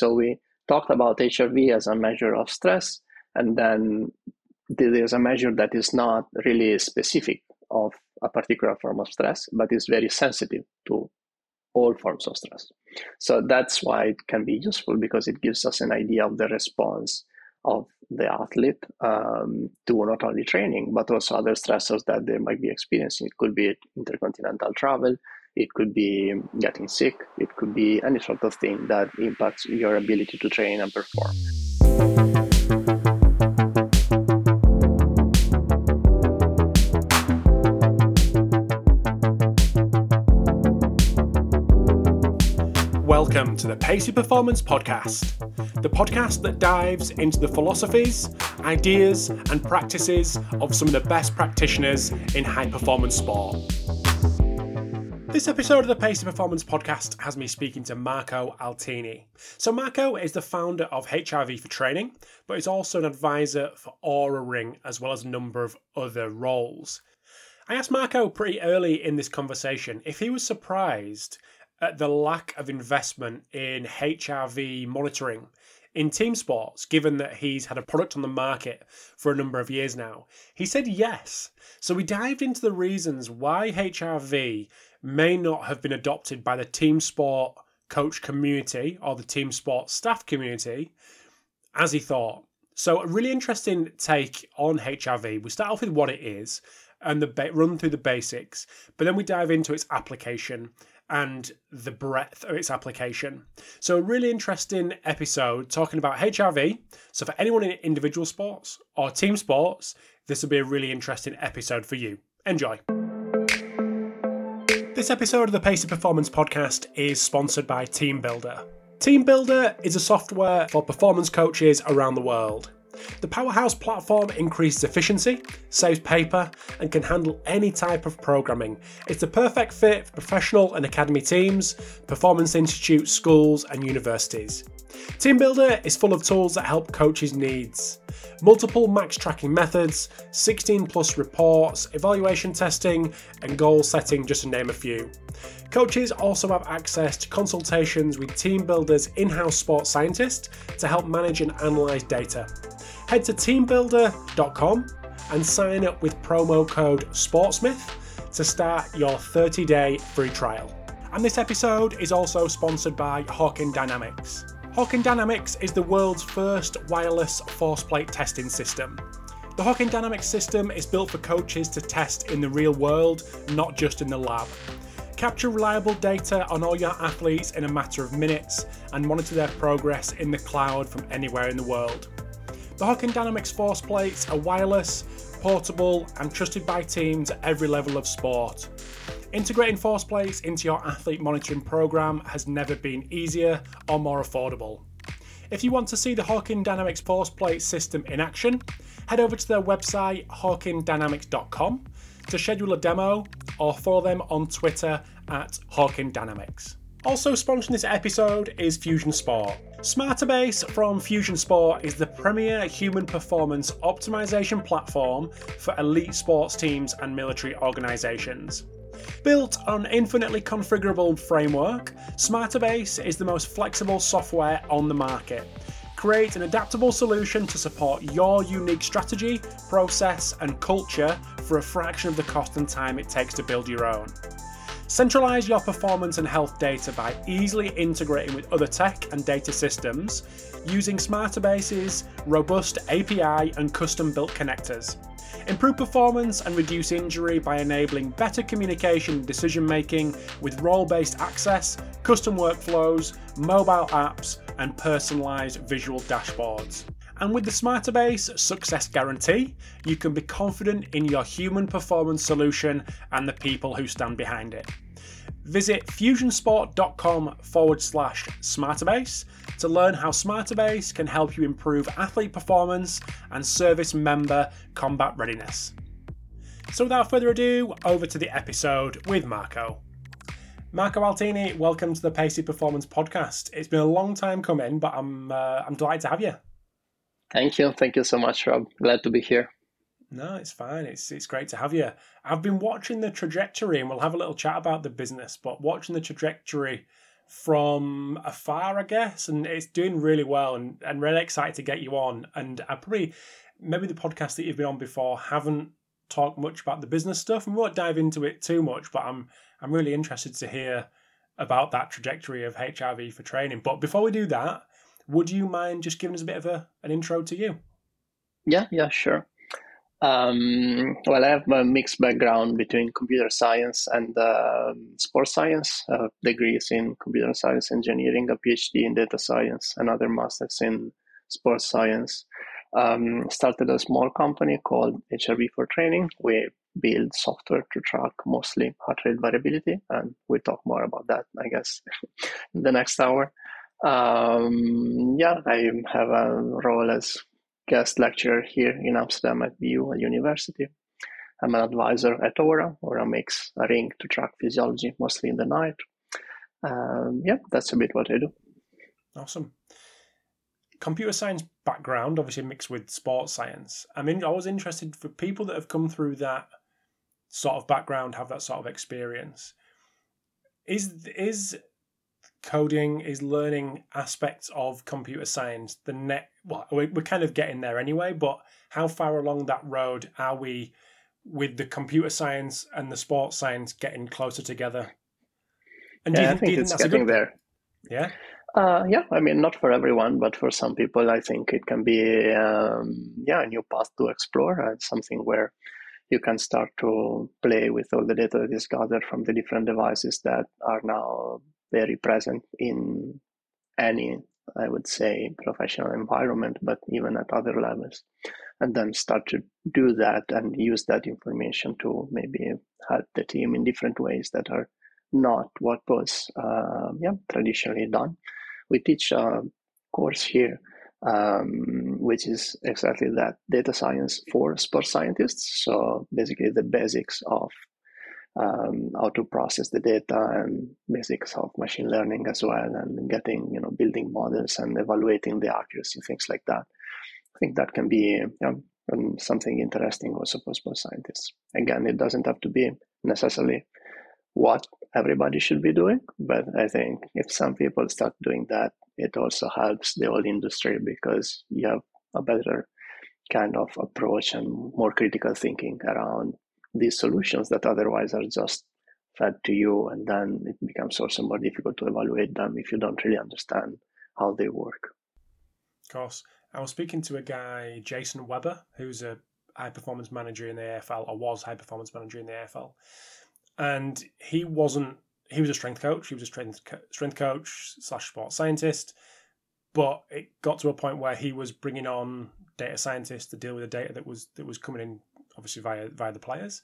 So we talked about HRV as a measure of stress, and then there's a measure that is not really specific of a particular form of stress, but is very sensitive to all forms of stress. So that's why it can be useful because it gives us an idea of the response of the athlete um, to not only training but also other stressors that they might be experiencing. It could be intercontinental travel, it could be getting sick, it could be any sort of thing that impacts your ability to train and perform. Welcome to the Pacey Performance Podcast, the podcast that dives into the philosophies, ideas, and practices of some of the best practitioners in high performance sport. This episode of the Pace Pacey Performance Podcast has me speaking to Marco Altini. So, Marco is the founder of HRV for Training, but is also an advisor for Oura Ring as well as a number of other roles. I asked Marco pretty early in this conversation if he was surprised at the lack of investment in HRV monitoring in team sports, given that he's had a product on the market for a number of years now? He said yes. So we dived into the reasons why HRV may not have been adopted by the team sport coach community or the team sport staff community as he thought. So, a really interesting take on HRV. We start off with what it is and the ba- run through the basics, but then we dive into its application and the breadth of its application. So, a really interesting episode talking about HRV. So, for anyone in individual sports or team sports, this will be a really interesting episode for you. Enjoy. This episode of the Pacey Performance Podcast is sponsored by TeamBuildr. TeamBuildr is a software for performance coaches around the world. The Powerhouse platform increases efficiency, saves paper, and can handle any type of programming. It's the perfect fit for professional and academy teams, performance institutes, schools, and universities. TeamBuildr is full of tools that help coaches' needs. Multiple max tracking methods, 16 plus reports, evaluation testing, and goal setting, just to name a few. Coaches also have access to consultations with TeamBuildr's in house sports scientist to help manage and analyse data. Head to teambuildr.com and sign up with promo code SPORTSMITH to start your 30 day free trial. And this episode is also sponsored by Hawkin Dynamics. Hawkin Dynamics is the world's first wireless force plate testing system. The Hawkin Dynamics system is built for coaches to test in the real world, not just in the lab. Capture reliable data on all your athletes in a matter of minutes and monitor their progress in the cloud from anywhere in the world. The Hawkin Dynamics force plates are wireless, portable, and trusted by teams at every level of sport. Integrating force plates into your athlete monitoring program has never been easier or more affordable. If you want to see the Hawkin Dynamics force plate system in action, head over to their website hawkindynamics.com to schedule a demo or follow them on Twitter at Hawkin Dynamics. Also sponsoring this episode is Fusion Sport. Smarterbase from Fusion Sport is the premier human performance optimization platform for elite sports teams and military organizations. Built on infinitely configurable framework, Smarterbase is the most flexible software on the market. Create an adaptable solution to support your unique strategy, process, and culture for a fraction of the cost and time it takes to build your own. Centralize your performance and health data by easily integrating with other tech and data systems using Smarterbase's, robust API and custom built connectors. Improve performance and reduce injury by enabling better communication and decision making with role based access, custom workflows, mobile apps, and personalized visual dashboards. And with the Smarterbase Success Guarantee, you can be confident in your human performance solution and the people who stand behind it. Visit fusionsport.com forward slash Smarterbase to learn how Smarterbase can help you improve athlete performance and service member combat readiness. So, without further ado, over to the episode with Marco. Marco Altini, welcome to the Pacey Performance Podcast. It's been a long time coming, but I'm uh, I'm delighted to have you. Thank you, thank you so much, Rob. Glad to be here. No, it's fine. It's it's great to have you. I've been watching the trajectory, and we'll have a little chat about the business. But watching the trajectory from afar, I guess, and it's doing really well, and and really excited to get you on. And I probably maybe the podcast that you've been on before haven't talked much about the business stuff, and we won't dive into it too much. But I'm I'm really interested to hear about that trajectory of HRV for training. But before we do that, would you mind just giving us a bit of a, an intro to you? Yeah, yeah, sure. Um, well, I have a mixed background between computer science and uh, sports science. Uh, degrees in computer science engineering, a PhD in data science, another masters in sports science. Um, started a small company called HRV for Training. We build software to track mostly heart rate variability, and we'll talk more about that, I guess, in the next hour. Um, yeah, I have a role as guest lecturer here in Amsterdam at VU University. I'm an advisor at Oura. Oura makes a ring to track physiology, mostly in the night. Um, yeah, that's a bit what I do. Awesome. Computer science background, obviously mixed with sports science. I mean, I was interested for people that have come through that sort of background, have that sort of experience. Is is coding is learning aspects of computer science the net well we're kind of getting there anyway but how far along that road are we with the computer science and the sports science getting closer together? And yeah, think, I think it's getting good... there. Yeah? Uh, yeah, I mean, not for everyone, but for some people, I think it can be, um, yeah, a new path to explore. uh, something where you can start to play with all the data that is gathered from the different devices that are now very present in any, I would say, professional environment, but even at other levels. And then start to do that and use that information to maybe help the team in different ways that are not what was uh, yeah, traditionally done. We teach a course here um, which is exactly that data science for sports scientists. So basically, the basics of um, how to process the data and basics of machine learning as well, and getting you know building models and evaluating the accuracy, things like that. I think that can be know, something interesting also for sports scientists. Again, it doesn't have to be necessarily what everybody should be doing, but I think if some people start doing that, it also helps the whole industry because you have a better kind of approach and more critical thinking around these solutions that otherwise are just fed to you and then it becomes also more difficult to evaluate them if you don't really understand how they work. Of course. I was speaking to a guy jason weber who's a high performance manager in the afl or was high performance manager in the afl and he wasn't he was a strength coach he was a strength strength coach slash sports scientist but it got to a point where he was bringing on data scientists to deal with the data that was that was coming in obviously via via the players,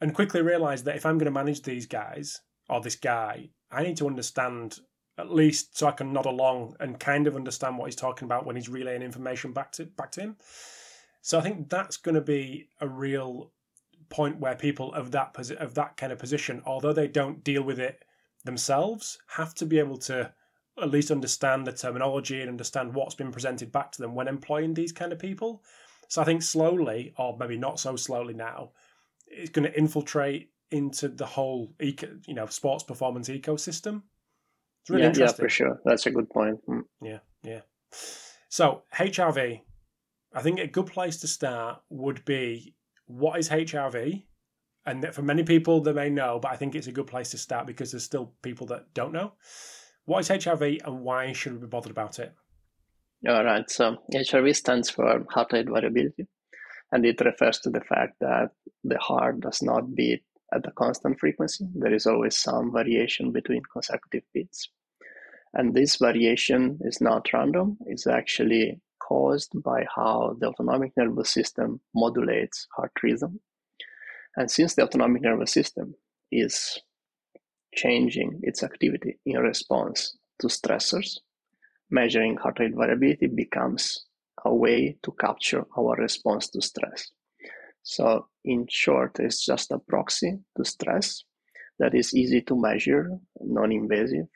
and quickly realised that if I'm going to manage these guys or this guy, I need to understand at least so I can nod along and kind of understand what he's talking about when he's relaying information back to back to him. So I think that's going to be a real point where people of that of that kind of position, although they don't deal with it themselves, have to be able to at least understand the terminology and understand what's been presented back to them when employing these kind of people. So I think slowly, or maybe not so slowly now, it's going to infiltrate into the whole eco, you know, sports performance ecosystem. It's really yeah, interesting. Yeah, for sure. That's a good point. Mm. Yeah, yeah. So HRV, I think a good place to start would be what is HRV? And for many people, they may know, but I think it's a good place to start because there's still people that don't know. What is HRV and why should we be bothered about it? All right. So HRV stands for heart rate variability, and it refers to the fact that the heart does not beat at a constant frequency. There is always some variation between consecutive beats. And this variation is not random, it's actually caused by how the autonomic nervous system modulates heart rhythm. And since the autonomic nervous system is changing its activity in response to stressors, measuring heart rate variability becomes a way to capture our response to stress. So, in short, it's just a proxy to stress that is easy to measure, non invasive,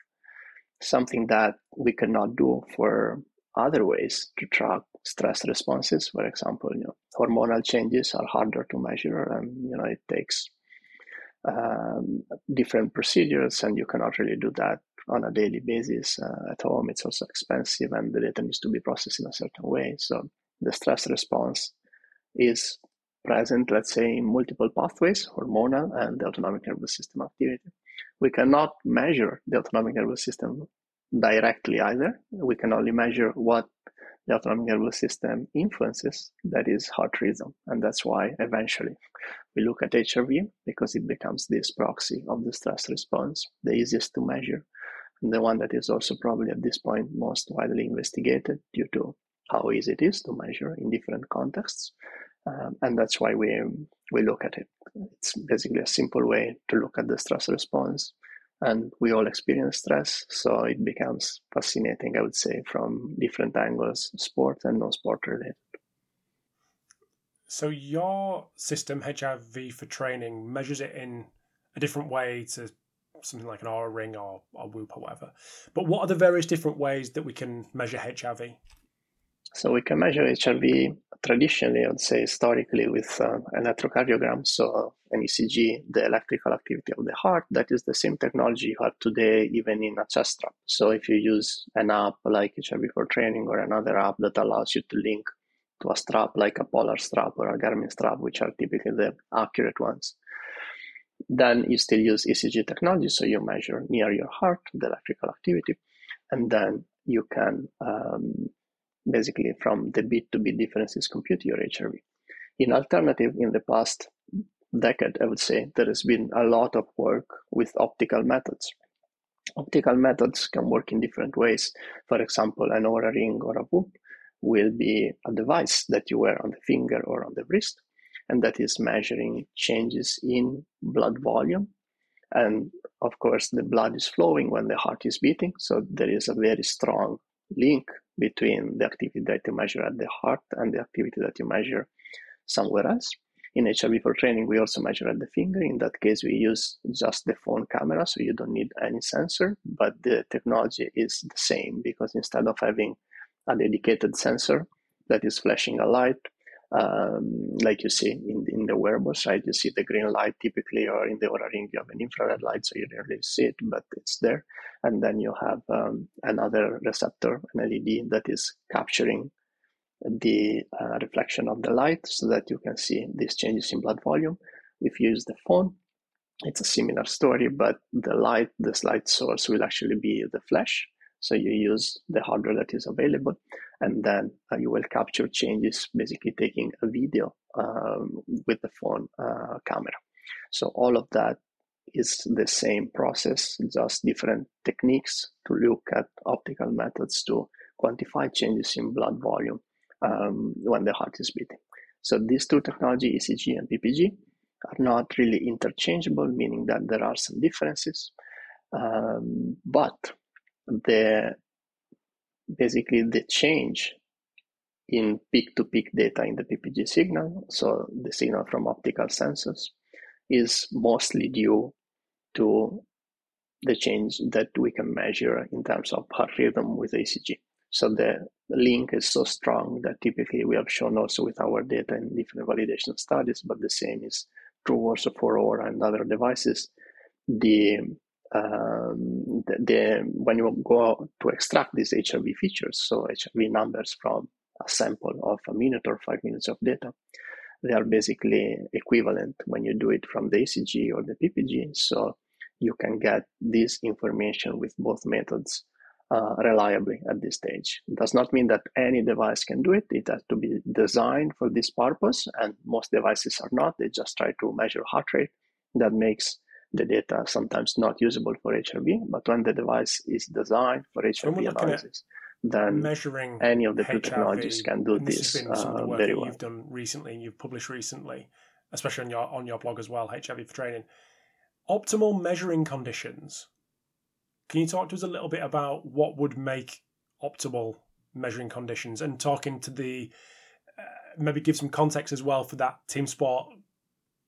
something that we cannot do for other ways to track stress responses. For example, you know, hormonal changes are harder to measure, and you know it takes um, different procedures, and you cannot really do that on a daily basis uh, at home. It's also expensive, and the data needs to be processed in a certain way. So the stress response is present, let's say, in multiple pathways, hormonal and the autonomic nervous system activity. We cannot measure the autonomic nervous system directly either. We can only measure what the autonomic nervous system influences, that is heart rhythm. And that's why eventually we look at HRV because it becomes this proxy of the stress response, the easiest to measure, the one that is also probably at this point most widely investigated due to how easy it is to measure in different contexts. Um, and that's why we, we look at it. It's basically a simple way to look at the stress response and we all experience stress so it becomes fascinating i would say from different angles sport and non-sport related so your system HRV for training measures it in a different way to something like an Oura ring or, or whoop or whatever but what are the various different ways that we can measure hrv so we can measure HRV traditionally, I would say historically, with uh, an electrocardiogram, so an ECG, the electrical activity of the heart. That is the same technology you have today, even in a chest strap. So if you use an app like HRV for training or another app that allows you to link to a strap like a Polar strap or a Garmin strap, which are typically the accurate ones, then you still use ECG technology. So you measure near your heart the electrical activity, and then you can um, basically from the bit to bit differences compute your HRV. In alternative, in the past decade, I would say there has been a lot of work with optical methods. Optical methods can work in different ways. For example, an Oura ring or a Whoop will be a device that you wear on the finger or on the wrist, and that is measuring changes in blood volume. And of course, the blood is flowing when the heart is beating, so there is a very strong link between the activity that you measure at the heart and the activity that you measure somewhere else. In HRV for training, we also measure at the finger. In that case, we use just the phone camera, so you don't need any sensor, but the technology is the same because instead of having a dedicated sensor that is flashing a light, um, like you see in, in the wearable side, you see the green light typically, or in the Oura Ring, you have an infrared light, so you really see it, but it's there. And then you have um, another receptor, an LED, that is capturing the uh, reflection of the light so that you can see these changes in blood volume. If you use the phone, it's a similar story, but the light, this light source will actually be the flash. So you use the hardware that is available, and then uh, you will capture changes, basically taking a video um, with the phone uh, camera. So all of that is the same process, just different techniques to look at optical methods to quantify changes in blood volume um, when the heart is beating. So these two technology, ECG and PPG, are not really interchangeable, meaning that there are some differences. Um, but the basically the change in peak to peak data in the PPG signal, so the signal from optical sensors, is mostly due to the change that we can measure in terms of heart rhythm with ECG. So the link is so strong that typically we have shown also with our data in different validation studies, but the same is true also for Oura and other devices. The um, the, the, when you go to extract these HRV features, so HRV numbers from a sample of a minute or five minutes of data, they are basically equivalent when you do it from the ECG or the PPG. So you can get this information with both methods uh, reliably at this stage. It does not mean that any device can do it. It has to be designed for this purpose, and most devices are not. They just try to measure heart rate. That makes the data sometimes not usable for HRV, but when the device is designed for HRV analysis, then measuring any of the two technologies can do this, this uh, very well. You've done recently, and you've published recently, especially on your on your blog as well, HRV for training. Optimal measuring conditions. Can you talk to us a little bit about what would make optimal measuring conditions, and talking to the uh, maybe give some context as well for that team sport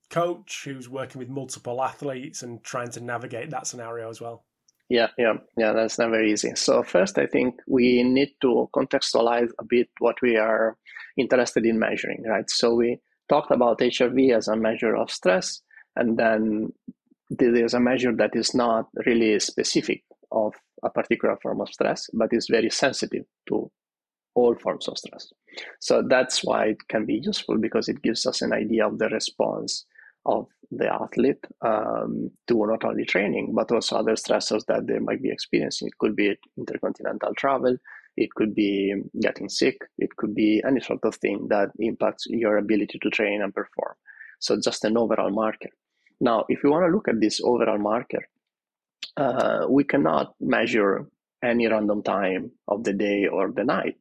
coach who's working with multiple athletes and trying to navigate that scenario as well? Yeah, yeah, yeah, that's never easy. So, first, I think we need to contextualize a bit what we are interested in measuring, right? So, we talked about HRV as a measure of stress, and then there's a measure that is not really specific of a particular form of stress, but is very sensitive to all forms of stress. So that's why it can be useful because it gives us an idea of the response of the athlete um, to not only training but also other stressors that they might be experiencing. It could be intercontinental travel, it could be getting sick, it could be any sort of thing that impacts your ability to train and perform. So just an overall marker. Now, if you want to look at this overall marker, uh, we cannot measure any random time of the day or the night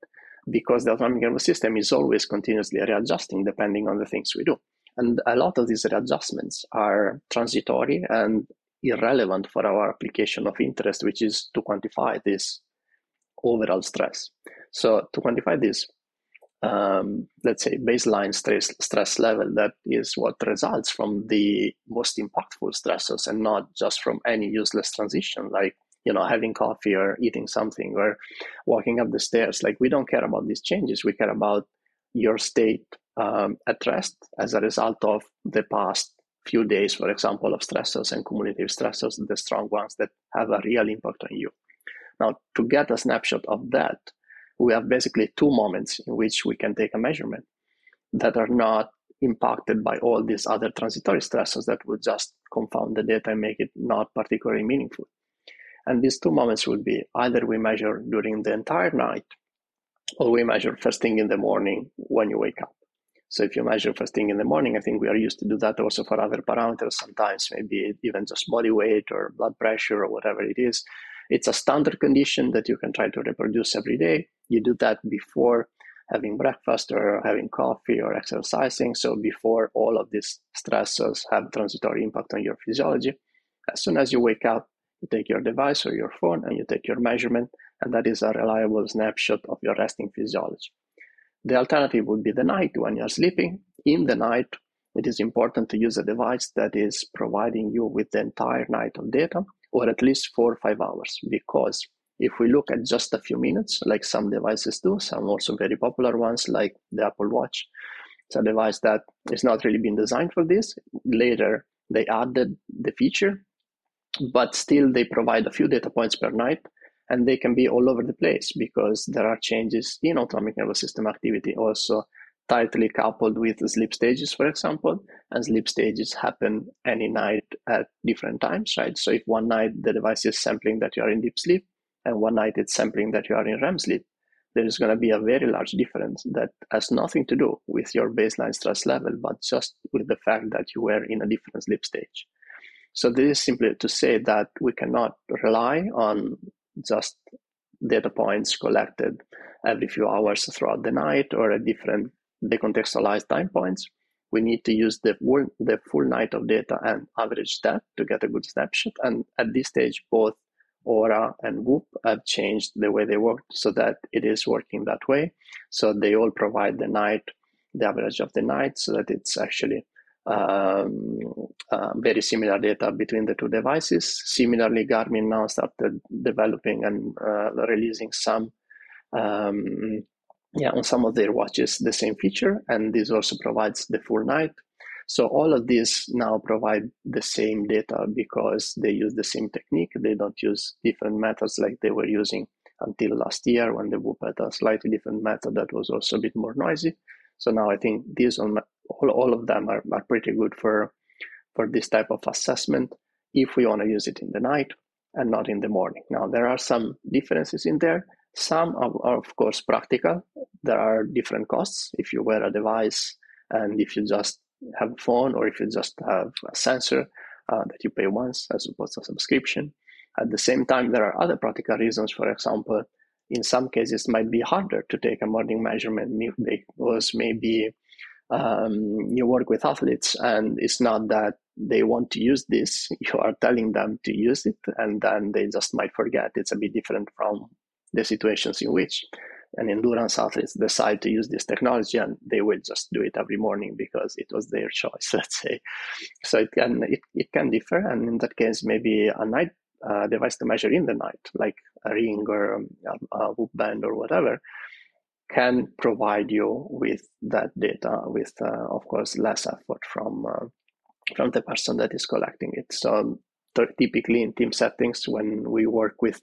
because the autonomic nervous system is always continuously readjusting depending on the things we do. And a lot of these readjustments are transitory and irrelevant for our application of interest, which is to quantify this overall stress. So to quantify this, um, let's say baseline stress stress level, that is what results from the most impactful stressors, and not just from any useless transition like you know having coffee or eating something or walking up the stairs. Like we don't care about these changes. We care about your state um, at rest as a result of the past few days, for example, of stressors and cumulative stressors, the strong ones that have a real impact on you. Now, to get a snapshot of that, we have basically two moments in which we can take a measurement that are not impacted by all these other transitory stressors that would just confound the data and make it not particularly meaningful. And these two moments would be either we measure during the entire night we measure first thing in the morning when you wake up. So if you measure first thing in the morning, I think we are used to do that also for other parameters, sometimes maybe even just body weight or blood pressure or whatever it is. It's a standard condition that you can try to reproduce every day. You do that before having breakfast or having coffee or exercising. So before all of these stressors have transitory impact on your physiology. As soon as you wake up, you take your device or your phone and you take your measurement, and that is a reliable snapshot of your resting physiology. The alternative would be the night when you're sleeping. In the night, it is important to use a device that is providing you with the entire night of data or at least four or five hours. Because if we look at just a few minutes, like some devices do, some also very popular ones like the Apple Watch, it's a device that is not really been designed for this. Later, they added the feature, but still they provide a few data points per night and they can be all over the place because there are changes in autonomic nervous system activity also tightly coupled with sleep stages, for example, and sleep stages happen any night at different times, right? So if one night the device is sampling that you are in deep sleep, and one night it's sampling that you are in REM sleep, there is going to be a very large difference that has nothing to do with your baseline stress level, but just with the fact that you were in a different sleep stage. So this is simply to say that we cannot rely on just data points collected every few hours throughout the night or at different decontextualized time points. We need to use the full, the full night of data and average that to get a good snapshot. And at this stage, both Oura and Whoop have changed the way they work so that it is working that way. So they all provide the night, the average of the night, so that it's actually um, uh, very similar data between the two devices. Similarly, Garmin now started developing and uh, releasing some um, yeah, on some of their watches the same feature, and this also provides the full night. So all of these now provide the same data because they use the same technique. They don't use different methods like they were using until last year when the Whoop had a slightly different method that was also a bit more noisy. So now I think these all, all of them are, are pretty good for for this type of assessment if we want to use it in the night and not in the morning. Now there are some differences in there. Some are, of course, practical. There are different costs if you wear a device and if you just have a phone or if you just have a sensor uh, that you pay once as opposed to subscription. At the same time, there are other practical reasons. For example, in some cases, it might be harder to take a morning measurement because maybe um, you work with athletes and it's not that they want to use this, you are telling them to use it, and then they just might forget. It's a bit different from the situations in which an endurance athletes decide to use this technology and they will just do it every morning because it was their choice let's say so it can it, it can differ and in that case maybe a night uh, device to measure in the night like a ring or a, a whoop band or whatever can provide you with that data with uh, of course less effort from uh, from the person that is collecting it so typically in team settings when we work with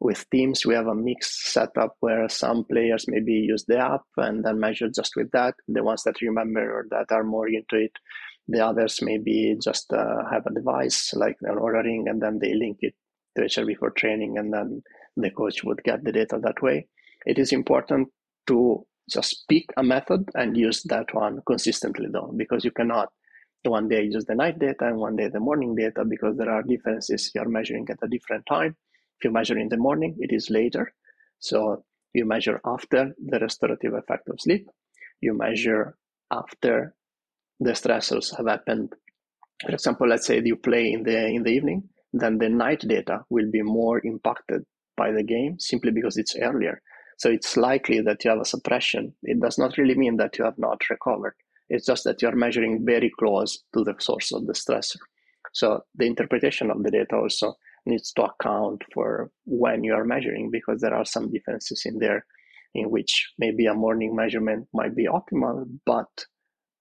with teams, we have a mixed setup where some players maybe use the app and then measure just with that. The ones that remember or that are more into it, the others maybe just uh, have a device like an Oura ring and then they link it to HRV for training and then the coach would get the data that way. It is important to just pick a method and use that one consistently though, because you cannot one day use the night data and one day the morning data because there are differences you're measuring at a different time if you measure in the morning, it is later. So you measure after the restorative effect of sleep. You measure after the stressors have happened. For example, let's say you play in the in the evening, then the night data will be more impacted by the game simply because it's earlier. So it's likely that you have a suppression. It does not really mean that you have not recovered. It's just that you're measuring very close to the source of the stressor. So the interpretation of the data also needs to account for when you are measuring because there are some differences in there in which maybe a morning measurement might be optimal, but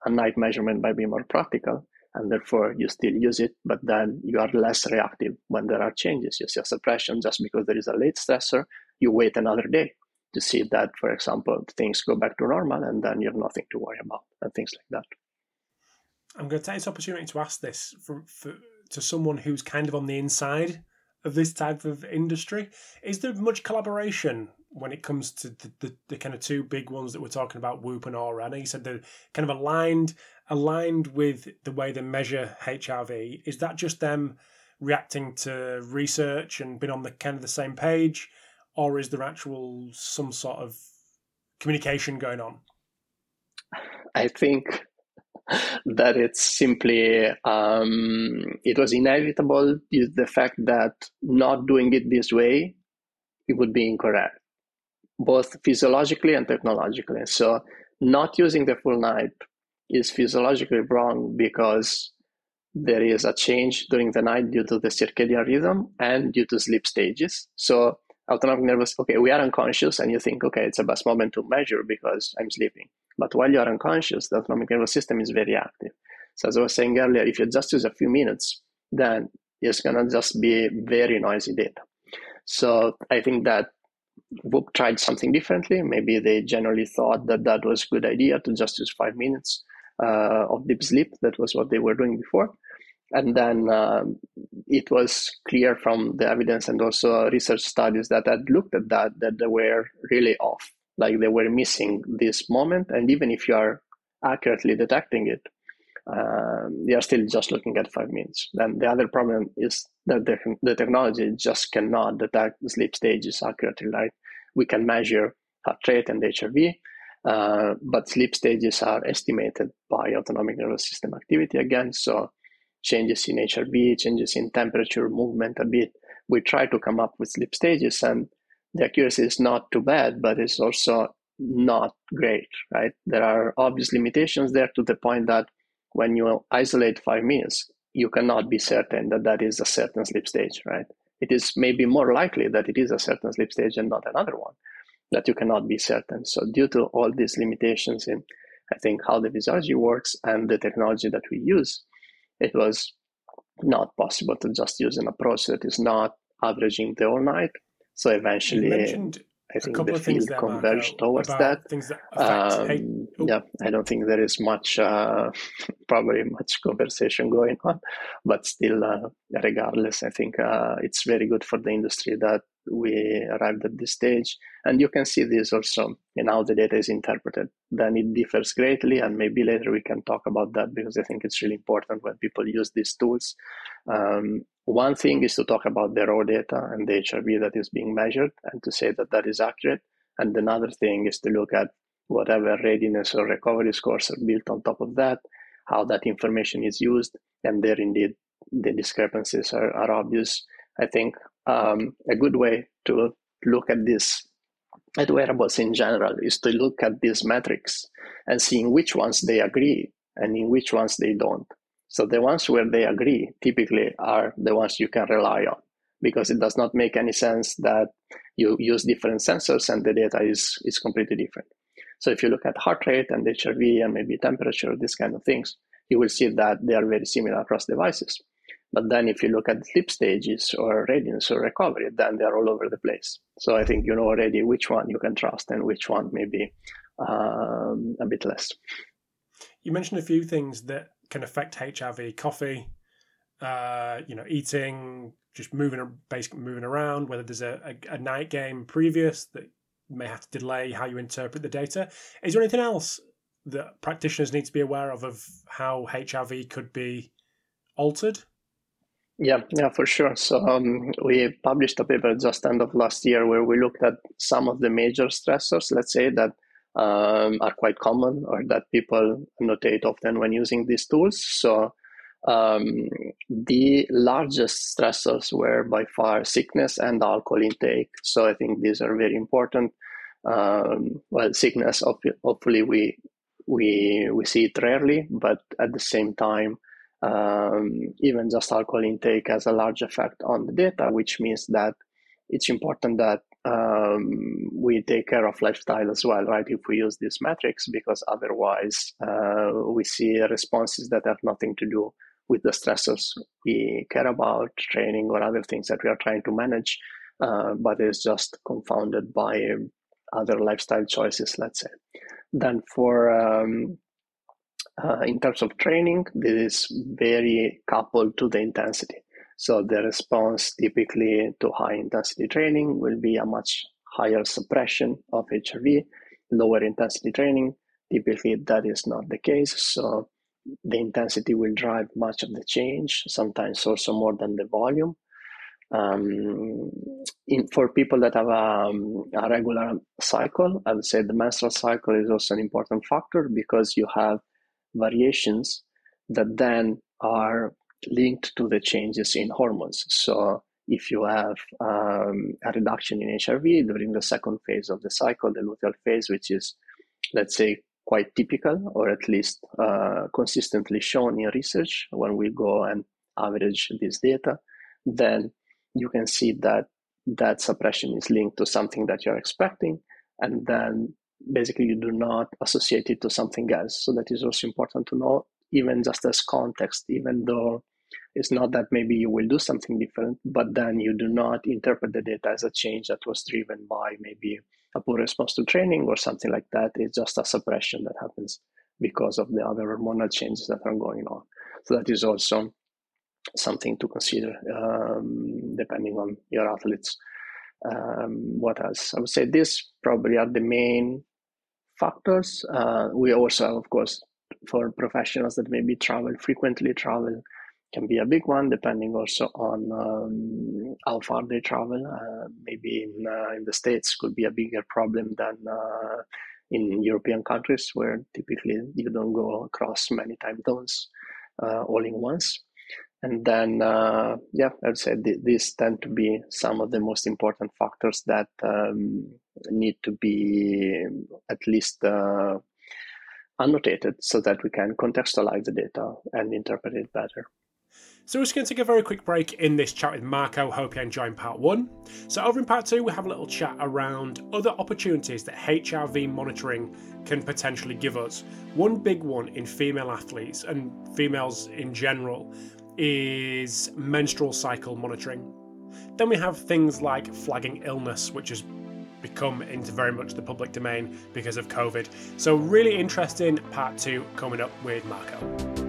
a night measurement might be more practical. And therefore, you still use it, but then you are less reactive when there are changes. You see a suppression just because there is a late stressor, you wait another day to see that, for example, things go back to normal and then you have nothing to worry about and things like that. I'm going to take this opportunity to ask this for, for, to someone who's kind of on the inside of this type of industry. Is there much collaboration when it comes to the, the, the, kind of two big ones that we're talking about, Whoop and Oura? I know you said they're kind of aligned aligned with the way they measure HRV. Is that just them reacting to research and been on the kind of the same page, or is there actual some sort of communication going on? I think that it's simply um, it was inevitable to the fact that not doing it this way it would be incorrect both physiologically and technologically so not using the full night is physiologically wrong because there is a change during the night due to the circadian rhythm and due to sleep stages so autonomic nervous okay we are unconscious and you think okay it's a best moment to measure because i'm sleeping but while you're unconscious, the autonomic nervous system is very active. So as I was saying earlier, if you just use a few minutes, then it's gonna just be very noisy data. So I think that Whoop tried something differently. Maybe they generally thought that that was a good idea to just use five minutes uh, of deep sleep. That was what they were doing before. And then um, it was clear from the evidence and also research studies that had looked at that that they were really off. Like they were missing this moment. And even if you are accurately detecting it um, they are still just looking at five minutes. Then the other problem is that the, the technology just cannot detect sleep stages accurately. Right we can measure heart rate and hrv uh, but sleep stages are estimated by autonomic nervous system activity again. So changes in hrv changes in temperature movement a bit we try to come up with sleep stages and the accuracy is not too bad, but it's also not great, right? There are obvious limitations there to the point that when you isolate five minutes, you cannot be certain that that is a certain sleep stage, right? It is maybe more likely that it is a certain sleep stage and not another one, that you cannot be certain. So, due to all these limitations in, I think, how the physiology works and the technology that we use, it was not possible to just use an approach that is not averaging the whole night so eventually, I think the field converged towards that. that um, yeah, I don't think there is much, uh, probably much conversation going on, but still, uh, regardless, I think uh, it's very good for the industry that we arrived at this stage. And you can see this also in how the data is interpreted. Then it differs greatly, and maybe later we can talk about that because I think it's really important when people use these tools. Um, one thing is to talk about the raw data and the HRV that is being measured and to say that that is accurate. And another thing is to look at whatever readiness or recovery scores are built on top of that, how that information is used, and there indeed the discrepancies are, are obvious. I think um, a good way to look at this at wearables in general is to look at these metrics and seeing which ones they agree and in which ones they don't. So the ones where they agree typically are the ones you can rely on because it does not make any sense that you use different sensors and the data is, is completely different. So if you look at heart rate and HRV and maybe temperature, these kind of things, you will see that they are very similar across devices. But then if you look at sleep stages or readiness or recovery, then they're all over the place. So I think you know already which one you can trust and which one maybe um, a bit less. You mentioned a few things that can affect HRV: coffee, uh, you know, eating, just moving, basically moving around. Whether there's a, a, a night game previous that may have to delay how you interpret the data. Is there anything else that practitioners need to be aware of of how HRV could be altered? Yeah, yeah, for sure. So um, we published a paper just end of last year where we looked at some of the major stressors, let's say, that um, are quite common or that people notate often when using these tools. So um, the largest stressors were by far sickness and alcohol intake. So I think these are very important. Um, well, sickness, hopefully we we we see it rarely, but at the same time, um, even just alcohol intake has a large effect on the data, which means that it's important that um, we take care of lifestyle as well, right? If we use these metrics, because otherwise uh, we see responses that have nothing to do with the stressors we care about, training or other things that we are trying to manage, uh, but it's just confounded by other lifestyle choices, let's say. Then for um, uh, in terms of training, this is very coupled to the intensity. So the response typically to high intensity training will be a much higher suppression of HRV, lower intensity training. Typically, that is not the case. So the intensity will drive much of the change, sometimes also more than the volume. Um, in, for people that have a, um, a, regular cycle, I would say the menstrual cycle is also an important factor because you have variations that then are linked to the changes in hormones. So if you have um, a reduction in HRV during the second phase of the cycle, the luteal phase, which is, let's say, quite typical or at least uh, consistently shown in research when we go and average this data, then you can see that that suppression is linked to something that you're expecting. And then basically you do not associate it to something else. So that is also important to know, even just as context, even though it's not that maybe you will do something different, but then you do not interpret the data as a change that was driven by maybe a poor response to training or something like that. It's just a suppression that happens because of the other hormonal changes that are going on. So that is also something to consider um, depending on your athletes. Um, what else? I would say these probably are the main factors. Uh, we also of course, for professionals that maybe travel frequently, travel can be a big one, depending also on um, how far they travel. Uh, maybe in, uh, in the States could be a bigger problem than uh, in European countries, where typically you don't go across many time zones uh, all in once. And then, uh, yeah, I'd say th- these tend to be some of the most important factors that um, need to be at least uh, annotated so that we can contextualize the data and interpret it better. So we're just going to take a very quick break in this chat with Marco. Hope you enjoyed part one. So over in part two, we have a little chat around other opportunities that HRV monitoring can potentially give us. One big one in female athletes and females in general is menstrual cycle monitoring. Then we have things like flagging illness, which has become into very much the public domain because of COVID. So, really interesting part two coming up with Marco.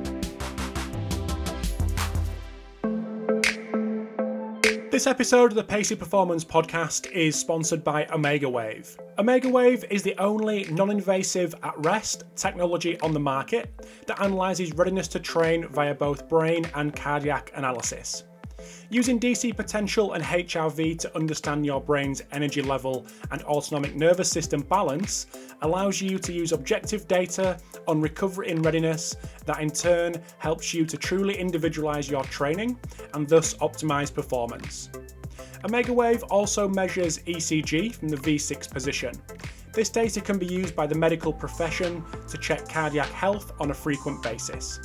This episode of the Pacey Performance podcast is sponsored by Omegawave. Omega Wave is the only non invasive at rest technology on the market that analyses readiness to train via both brain and cardiac analysis. Using DC potential and HRV to understand your brain's energy level and autonomic nervous system balance allows you to use objective data on recovery and readiness that in turn helps you to truly individualize your training and thus optimize performance. Omegawave also measures ECG from the V6 position. This data can be used by the medical profession to check cardiac health on a frequent basis.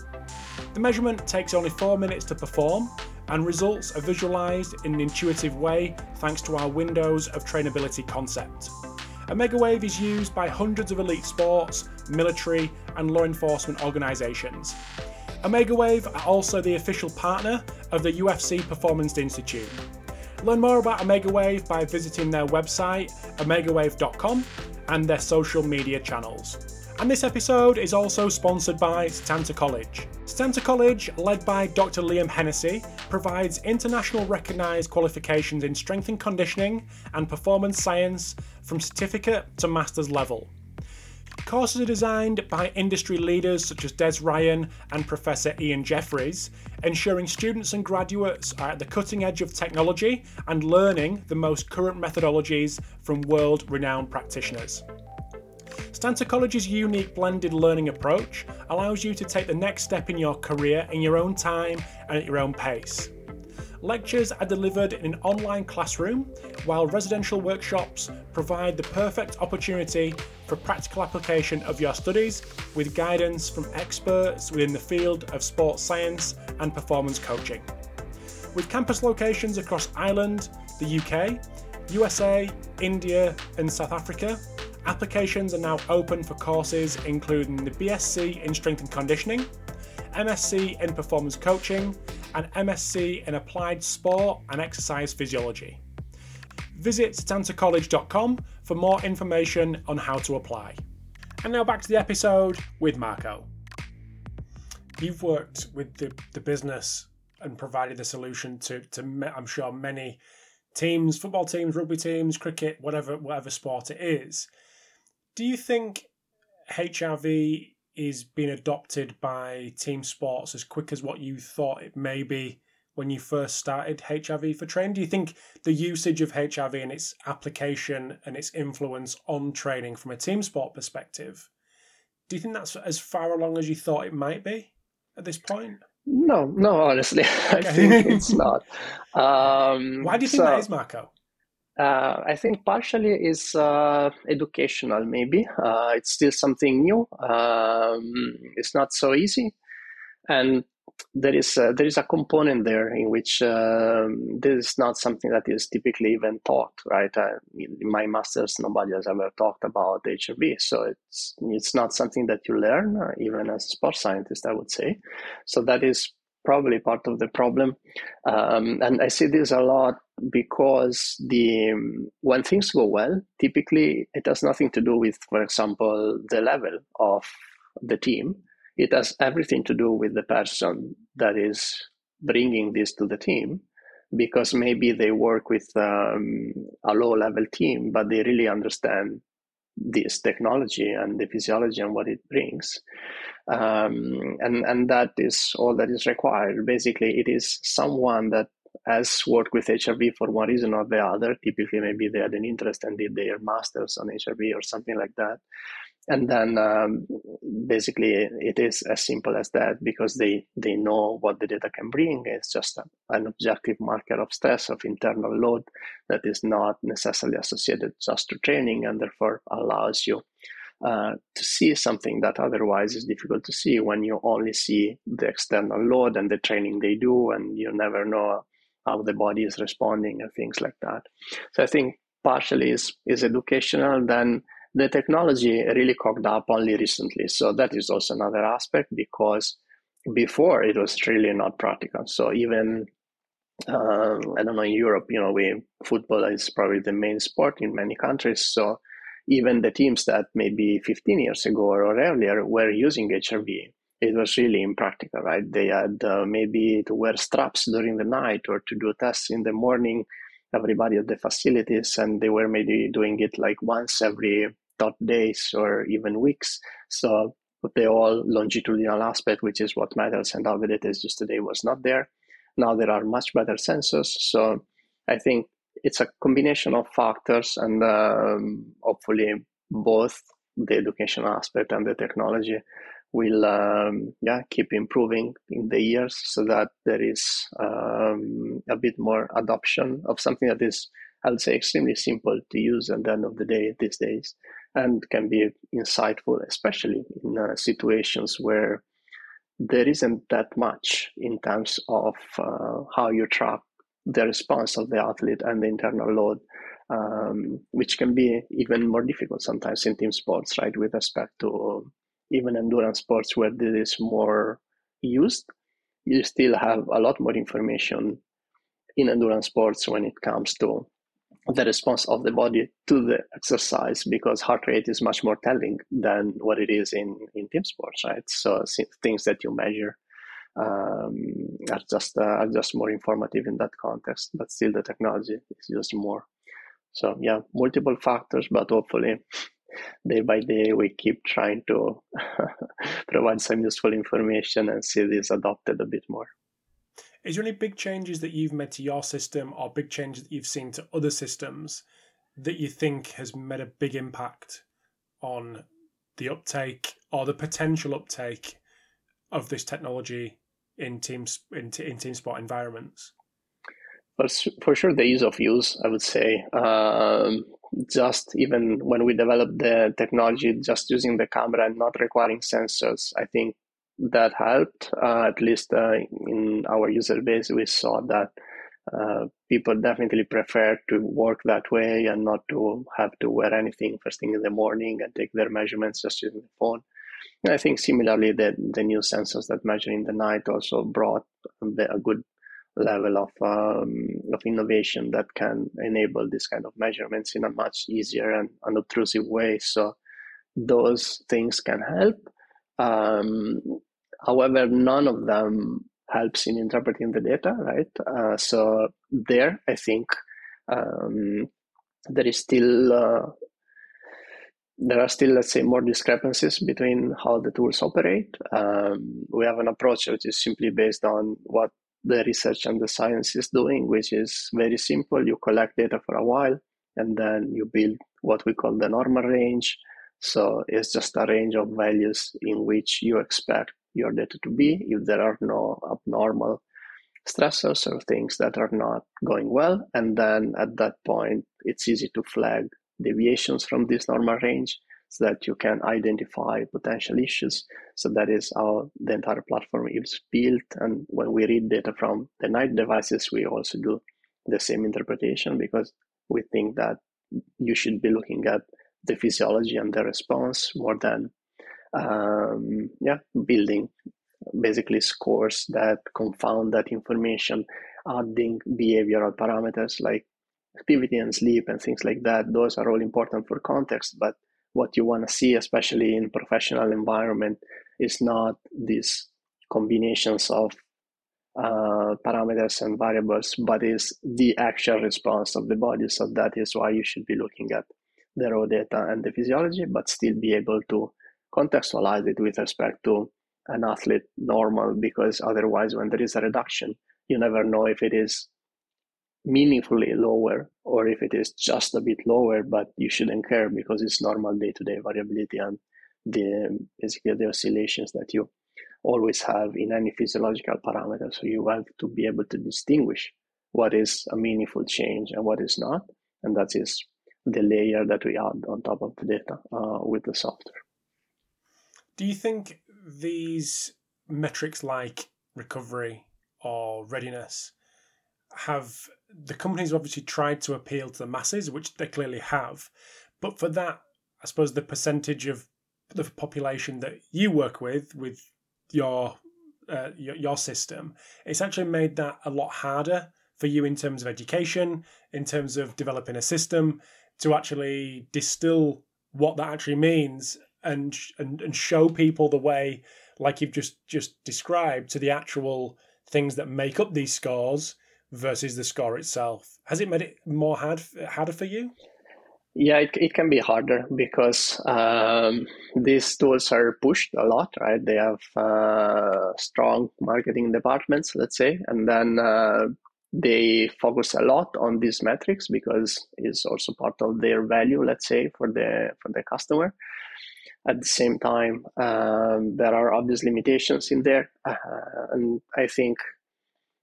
The measurement takes only 4 minutes to perform and results are visualized in an intuitive way thanks to our windows of trainability concept. Omegawave is used by hundreds of elite sports, military, and law enforcement organisations. Omegawave are also the official partner of the UFC Performance Institute. Learn more about Omegawave by visiting their website, omegawave.com, and their social media channels. And this episode is also sponsored by Setanta College. Setanta College, led by Dr. Liam Hennessy, provides international recognised qualifications in strength and conditioning and performance science from certificate to master's level. Courses are designed by industry leaders such as Des Ryan and Professor Ian Jeffreys, ensuring students and graduates are at the cutting edge of technology and learning the most current methodologies from world renowned practitioners. Setanta College's unique blended learning approach allows you to take the next step in your career in your own time and at your own pace. Lectures are delivered in an online classroom, while residential workshops provide the perfect opportunity for practical application of your studies with guidance from experts within the field of sports science and performance coaching. With campus locations across Ireland, the UK, USA, India, and South Africa, Applications are now open for courses including the BSc in Strength and Conditioning, MSc in Performance Coaching, and MSc in Applied Sport and Exercise Physiology. Visit setantacollege.com for more information on how to apply. And now back to the episode with Marco. You've worked with the, the business and provided the solution to, to I'm sure many teams, football teams, rugby teams, cricket, whatever whatever sport it is. Do you think HRV is being adopted by team sports as quick as what you thought it may be when you first started HRV for training? Do you think the usage of HRV and its application and its influence on training from a team sport perspective, do you think that's as far along as you thought it might be at this point? No, no, honestly, I think it's not. Um, Why do you think so, that is, Marco? Uh, I think partially is uh, educational, maybe. Uh, it's still something new. Um, it's not so easy. And there is a, there is a component there in which um, this is not something that is typically even taught, right? In my master's, nobody has ever talked about HRV, so it's it's not something that you learn, uh, even as a sports scientist, I would say. So that is probably part of the problem. Um, and I see this a lot because the when things go well, typically it has nothing to do with, for example, the level of the team. It has everything to do with the person that is bringing this to the team because maybe they work with um, a low level team, but they really understand this technology and the physiology and what it brings. Um, and, and that is all that is required. Basically, it is someone that has worked with HRV for one reason or the other. Typically, maybe they had an interest and did their masters on HRV or something like that. And then um, basically, it is as simple as that because they, they know what the data can bring. It's just an objective marker of stress, of internal load that is not necessarily associated just to training and therefore allows you uh, to see something that otherwise is difficult to see when you only see the external load and the training they do, and you never know how the body is responding and things like that. So I think partially is is educational. Then the technology really cocked up only recently, so that is also another aspect because before it was really not practical. So even uh, I don't know in Europe, you know, we football is probably the main sport in many countries, so even the teams that maybe 15 years ago or earlier were using HRV, it was really impractical, right? They had uh, maybe to wear straps during the night or to do tests in the morning, everybody at the facilities, and they were maybe doing it like once every dot days or even weeks. So the all longitudinal aspect, which is what matters and how data is used today, was not there. Now there are much better sensors. So I think it's a combination of factors and um, hopefully both the educational aspect and the technology will um, yeah keep improving in the years so that there is um, a bit more adoption of something that is I would say extremely simple to use at the end of the day these days and can be insightful especially in uh, situations where there isn't that much in terms of uh, how you track the response of the athlete and the internal load, um, which can be even more difficult sometimes in team sports, right? With respect to even endurance sports where this is more used, you still have a lot more information in endurance sports when it comes to the response of the body to the exercise because heart rate is much more telling than what it is in, in team sports, right? So things that you measure um, are just uh, are just more informative in that context, but still the technology is just more. So yeah, multiple factors, but hopefully day by day we keep trying to provide some useful information and see this adopted a bit more. Is there any big changes that you've made to your system or big changes that you've seen to other systems that you think has made a big impact on the uptake or the potential uptake of this technology in teams in, in team sport environments? But for sure, the ease of use, I would say. Um, just even when we developed the technology, just using the camera and not requiring sensors, I think that helped. Uh, at least uh, in our user base, we saw that uh, people definitely prefer to work that way and not to have to wear anything first thing in the morning and take their measurements just using the phone. And I think similarly, the, the new sensors that measure in the night also brought a good level of um, of innovation that can enable this kind of measurements in a much easier and unobtrusive way. So those things can help. Um, However, none of them helps in interpreting the data, right? Uh, so there, I think um, there is still uh, there are still, let's say, more discrepancies between how the tools operate. Um, we have an approach which is simply based on what the research and the science is doing, which is very simple. You collect data for a while, and then you build what we call the normal range. So it's just a range of values in which you expect your data to be if there are no abnormal stressors or things that are not going well. And then at that point, it's easy to flag deviations from this normal range so that you can identify potential issues. So that is how the entire platform is built. And when we read data from the night devices, we also do the same interpretation because we think that you should be looking at the physiology and the response more than um, yeah, building basically scores that confound that information, adding behavioral parameters like activity and sleep and things like that. Those are all important for context, but what you want to see, especially in professional environment, is not these combinations of uh, parameters and variables, but is the actual response of the body. So that is why you should be looking at the raw data and the physiology, but still be able to contextualize it with respect to an athlete normal because otherwise when there is a reduction you never know if it is meaningfully lower or if it is just a bit lower but you shouldn't care because it's normal day-to-day variability and the basically the oscillations that you always have in any physiological parameter. So you have to be able to distinguish what is a meaningful change and what is not and that is the layer that we add on top of the data uh, with the software. Do you think these metrics like recovery or readiness have the companies obviously tried to appeal to the masses, which they clearly have, but for that, I suppose the percentage of the population that you work with with your uh, your, your system, it's actually made that a lot harder for you in terms of education, in terms of developing a system to actually distill what that actually means and and and show people the way like you've just just described to the actual things that make up these scores versus the score itself? Has it made it more hard harder for you? Yeah it, it can be harder because um, these tools are pushed a lot right? They have uh, strong marketing departments let's say and then uh, they focus a lot on these metrics because it's also part of their value let's say for the for the customer. At the same time, um, there are obvious limitations in there. Uh, and I think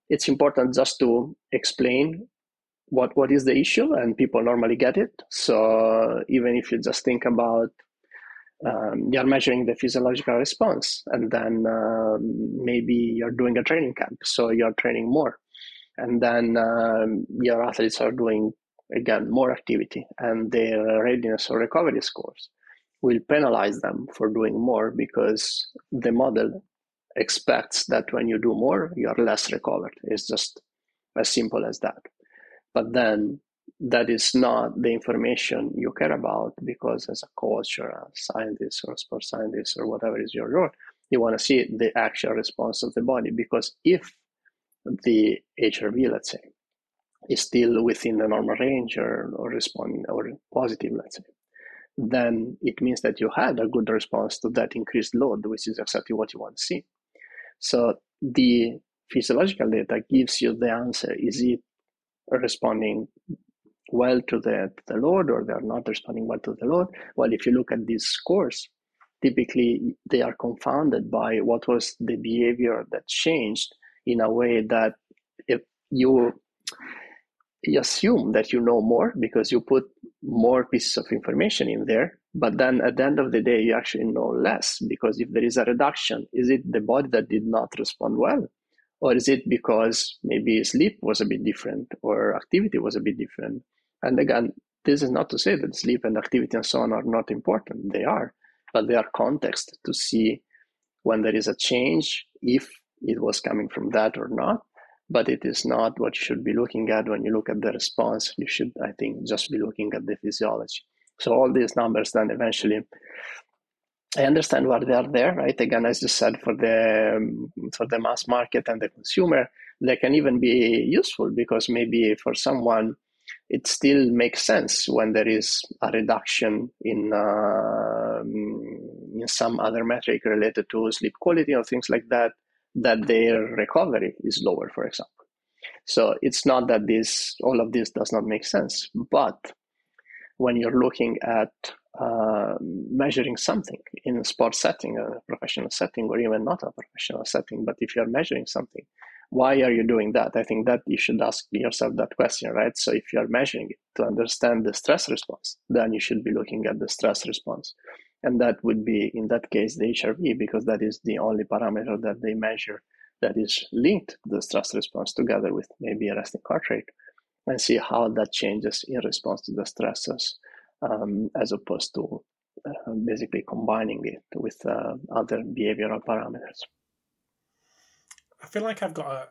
it's important just to explain what, what is the issue, and people normally get it. So even if you just think about um, you're measuring the physiological response, and then um, maybe you're doing a training camp, so you're training more, and then um, your athletes are doing again more activity, and their readiness or recovery scores will penalize them for doing more because the model expects that when you do more, you are less recovered. It's just as simple as that. But then that is not the information you care about because as a coach or a scientist or a sports scientist or whatever is your role, you want to see the actual response of the body. Because if the HRV, let's say, is still within the normal range or, or responding or positive, let's say, then it means that you had a good response to that increased load, which is exactly what you want to see. So the physiological data gives you the answer. Is it responding well to the, to the load or they're not responding well to the load? Well, if you look at these scores, typically they are confounded by what was the behavior that changed in a way that if you you assume that you know more because you put more pieces of information in there but then at the end of the day you actually know less because if there is a reduction is it the body that did not respond well? Or is it because maybe sleep was a bit different or activity was a bit different? And again this is not to say that sleep and activity and so on are not important. They are. But they are context to see when there is a change if it was coming from that or not. But it is not what you should be looking at. When you look at the response. You should, I think, just be looking at the physiology. So all these numbers then eventually, I understand why they are there, right? Again, as you said, for the for the mass market and the consumer, they can even be useful because maybe for someone it still makes sense when there is a reduction in uh, in some other metric related to sleep quality or things like that that their recovery is lower, for example. So it's not that this all of this does not make sense, but when you're looking at uh, measuring something in a sports setting, a professional setting, or even not a professional setting, but if you're measuring something, why are you doing that? I think that you should ask yourself that question, right? So if you're measuring it to understand the stress response, then you should be looking at the stress response and that would be in that case the HRV because that is the only parameter that they measure that is linked to the stress response together with maybe a resting heart rate and see how that changes in response to the stressors um, as opposed to uh, basically combining it with uh, other behavioral parameters. I feel like I've got a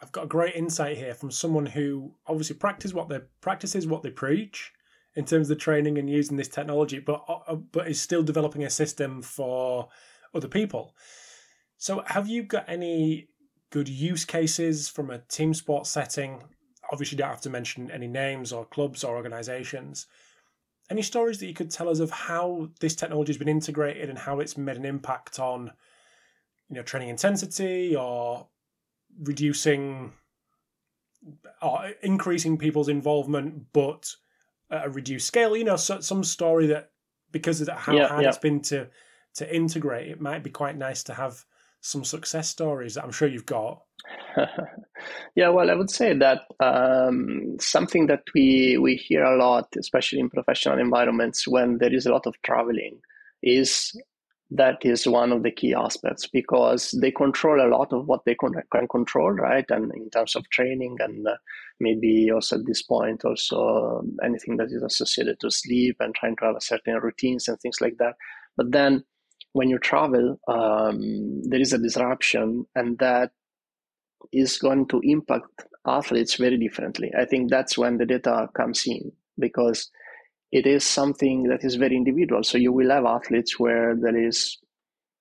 I've got a great insight here from someone who obviously practice what they practices what they preach in terms of the training and using this technology, but uh, but is still developing a system for other people. So, have you got any good use cases from a team sport setting? Obviously, you don't have to mention any names or clubs or organizations. Any stories that you could tell us of how this technology has been integrated and how it's made an impact on, you know, training intensity or reducing or increasing people's involvement, but at a reduced scale. You know, so, some story that because of how yeah, hard yeah. it's been to to integrate, it might be quite nice to have some success stories that I'm sure you've got. yeah, well, I would say that um, something that we we hear a lot, especially in professional environments, when there is a lot of traveling, is that is one of the key aspects because they control a lot of what they can, can control, right? And in terms of training and uh, maybe also at this point, also anything that is associated to sleep and trying to have a certain routines and things like that. But then when you travel, um, there is a disruption and that is going to impact athletes very differently. I think that's when the data comes in because it is something that is very individual. So you will have athletes where there is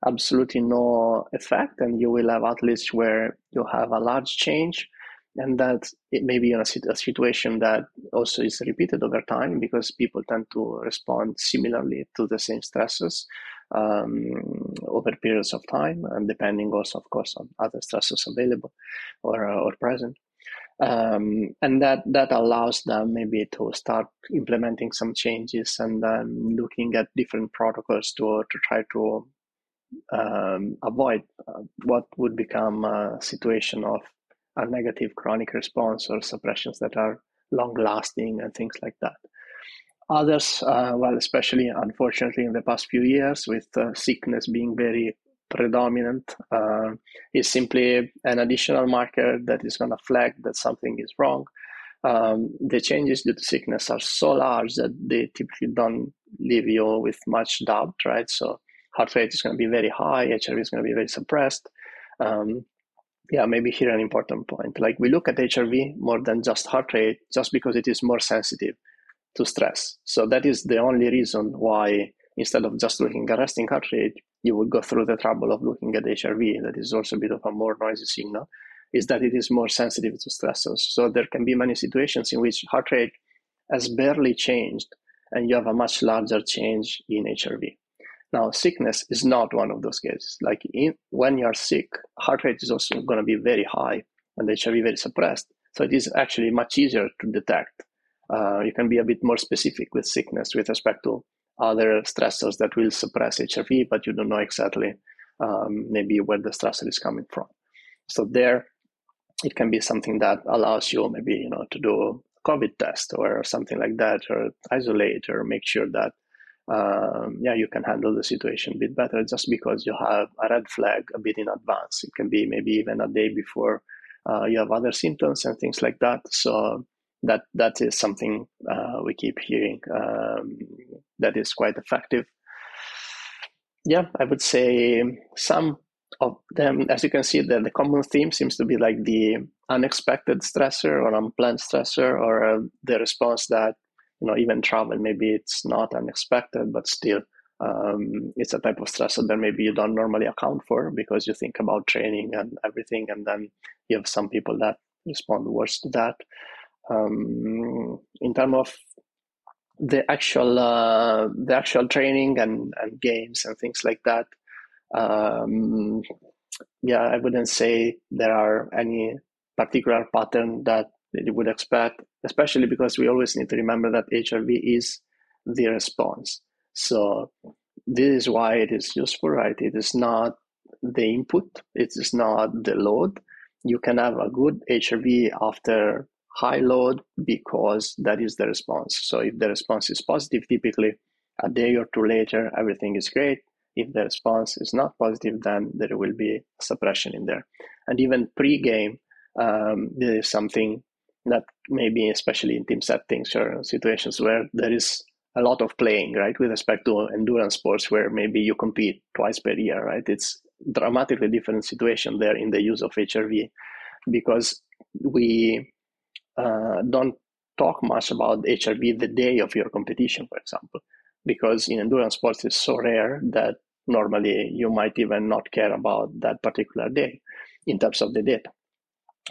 absolutely no effect, and you will have athletes where you have a large change, and that it may be a, a situation that also is repeated over time because people tend to respond similarly to the same stresses um, over periods of time, and depending also, of course, on other stresses available or, or present. Um, and that that allows them maybe to start implementing some changes and then looking at different protocols to to try to um, avoid uh, what would become a situation of negative chronic response or suppressions that are long lasting and things like that. Others, uh, well, especially unfortunately in the past few years, with uh, sickness being very predominant uh, is simply an additional marker that is going to flag that something is wrong. Um, the changes due to sickness are so large that they typically don't leave you with much doubt, right? So heart rate is going to be very high, HRV is going to be very suppressed. Um, yeah, maybe here an important point. Like we look at HRV more than just heart rate, just because it is more sensitive to stress. So that is the only reason why instead of just looking at resting heart rate, you would go through the trouble of looking at HRV. That is also a bit of a more noisy signal. Is that it is more sensitive to stressors. So there can be many situations in which heart rate has barely changed, and you have a much larger change in HRV. Now, sickness is not one of those cases. Like in, when you're sick, heart rate is also going to be very high and HRV very suppressed. So it is actually much easier to detect. Uh, you can be a bit more specific with sickness with respect to other stressors that will suppress HRV, but you don't know exactly um, maybe where the stressor is coming from. So there, it can be something that allows you maybe you know to do a COVID test or something like that, or isolate or make sure that um, yeah, you can handle the situation a bit better just because you have a red flag a bit in advance. It can be maybe even a day before uh, you have other symptoms and things like that. So that that is something uh, we keep hearing um, that is quite effective. Yeah, I would say some of them, as you can see, the, the common theme seems to be like the unexpected stressor or unplanned stressor or uh, the response that you know even travel maybe it's not unexpected but still um, it's a type of stressor that maybe you don't normally account for because you think about training and everything and then you have some people that respond worse to that. Um, in terms of the actual uh, the actual training and, and games and things like that um, yeah i wouldn't say there are any particular pattern that you would expect, especially because we always need to remember that HRV is the response. So this is why it is useful, right? It is not the input, it is not the load. You can have a good HRV after high load because that is the response. So if the response is positive, typically a day or two later, everything is great. If the response is not positive, then there will be suppression in there. And even pre-game, um, there is something that maybe especially in team settings or situations where there is a lot of playing, right, with respect to endurance sports where maybe you compete twice per year, right? It's dramatically different situation there in the use of HRV because we uh, don't talk much about HRV the day of your competition, for example, because in endurance sports it's so rare that normally you might even not care about that particular day in terms of the data.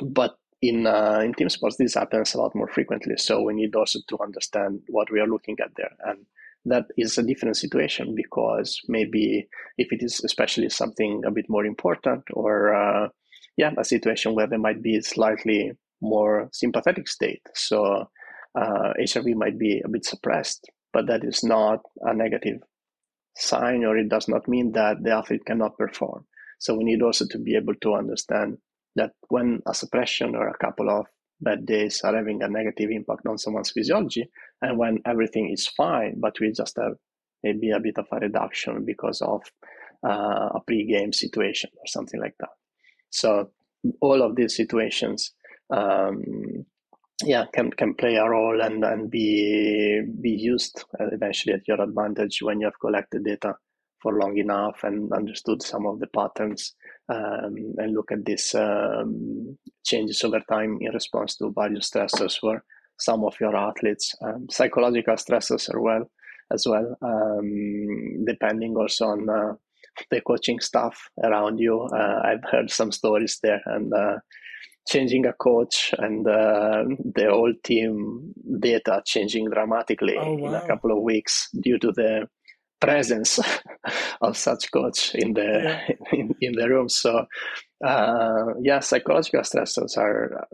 But in uh, in team sports this happens a lot more frequently. So we need also to understand what we are looking at there. And that is a different situation because maybe if it is especially something a bit more important or uh, yeah a situation where there might be slightly more sympathetic state. So uh, hrv might be a bit suppressed but that is not a negative sign or it does not mean that the athlete cannot perform. So we need also to be able to understand that when a suppression or a couple of bad days are having a negative impact on someone's physiology, and when everything is fine, but we just have maybe a bit of a reduction because of uh, a pre-game situation or something like that. So all of these situations, um, yeah, can can play a role and and be be used eventually at your advantage when you have collected data for long enough and understood some of the patterns um, and look at these um, changes over time in response to various stressors for some of your athletes, um, psychological stressors as well, as well, um, depending also on uh, the coaching staff around you. Uh, I've heard some stories there and. Uh, changing a coach and uh, the whole team data changing dramatically oh, wow. in a couple of weeks due to the presence of such coach in the yeah. in, in, the room. So uh, yeah, psychological stressors are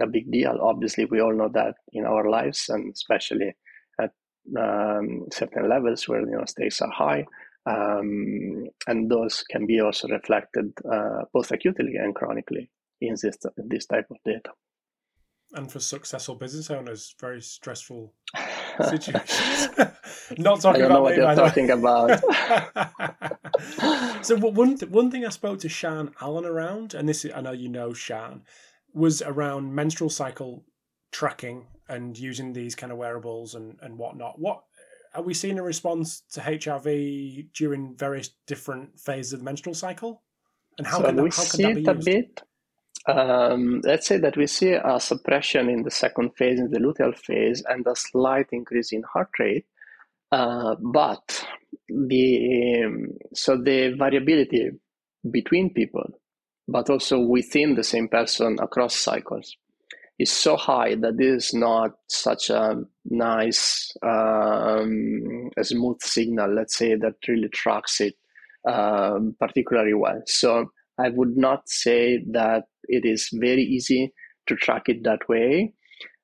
a big deal. Obviously, we all know that in our lives, and especially at um, certain levels where you know stakes are high. Um, and those can be also reflected uh, both acutely and chronically in this, this type of data. And for successful business owners, very stressful situations. Not talking I don't about know what you're talking about. so one one thing I spoke to Sian Allen around, and this I know you know Sian, was around menstrual cycle tracking and using these kind of wearables and and whatnot. What are we seeing a response to HRV during various different phases of the menstrual cycle? And how so can that, we how see it a bit. Um, let's say that we see a suppression in the second phase, in the luteal phase, and a slight increase in heart rate. Uh, but the um, so the variability between people, but also within the same person across cycles, is so high that this is not such a nice, um, a smooth signal. Let's say that really tracks it um, particularly well. So I would not say that it is very easy to track it that way,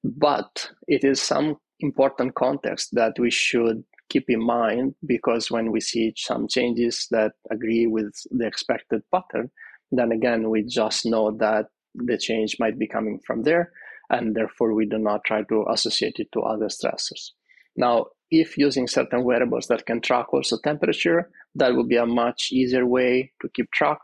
but it is some important context that we should keep in mind because when we see some changes that agree with the expected pattern, then again, we just know that the change might be coming from there, and therefore we do not try to associate it to other stressors. Now, if using certain wearables that can track also temperature, that would be a much easier way to keep track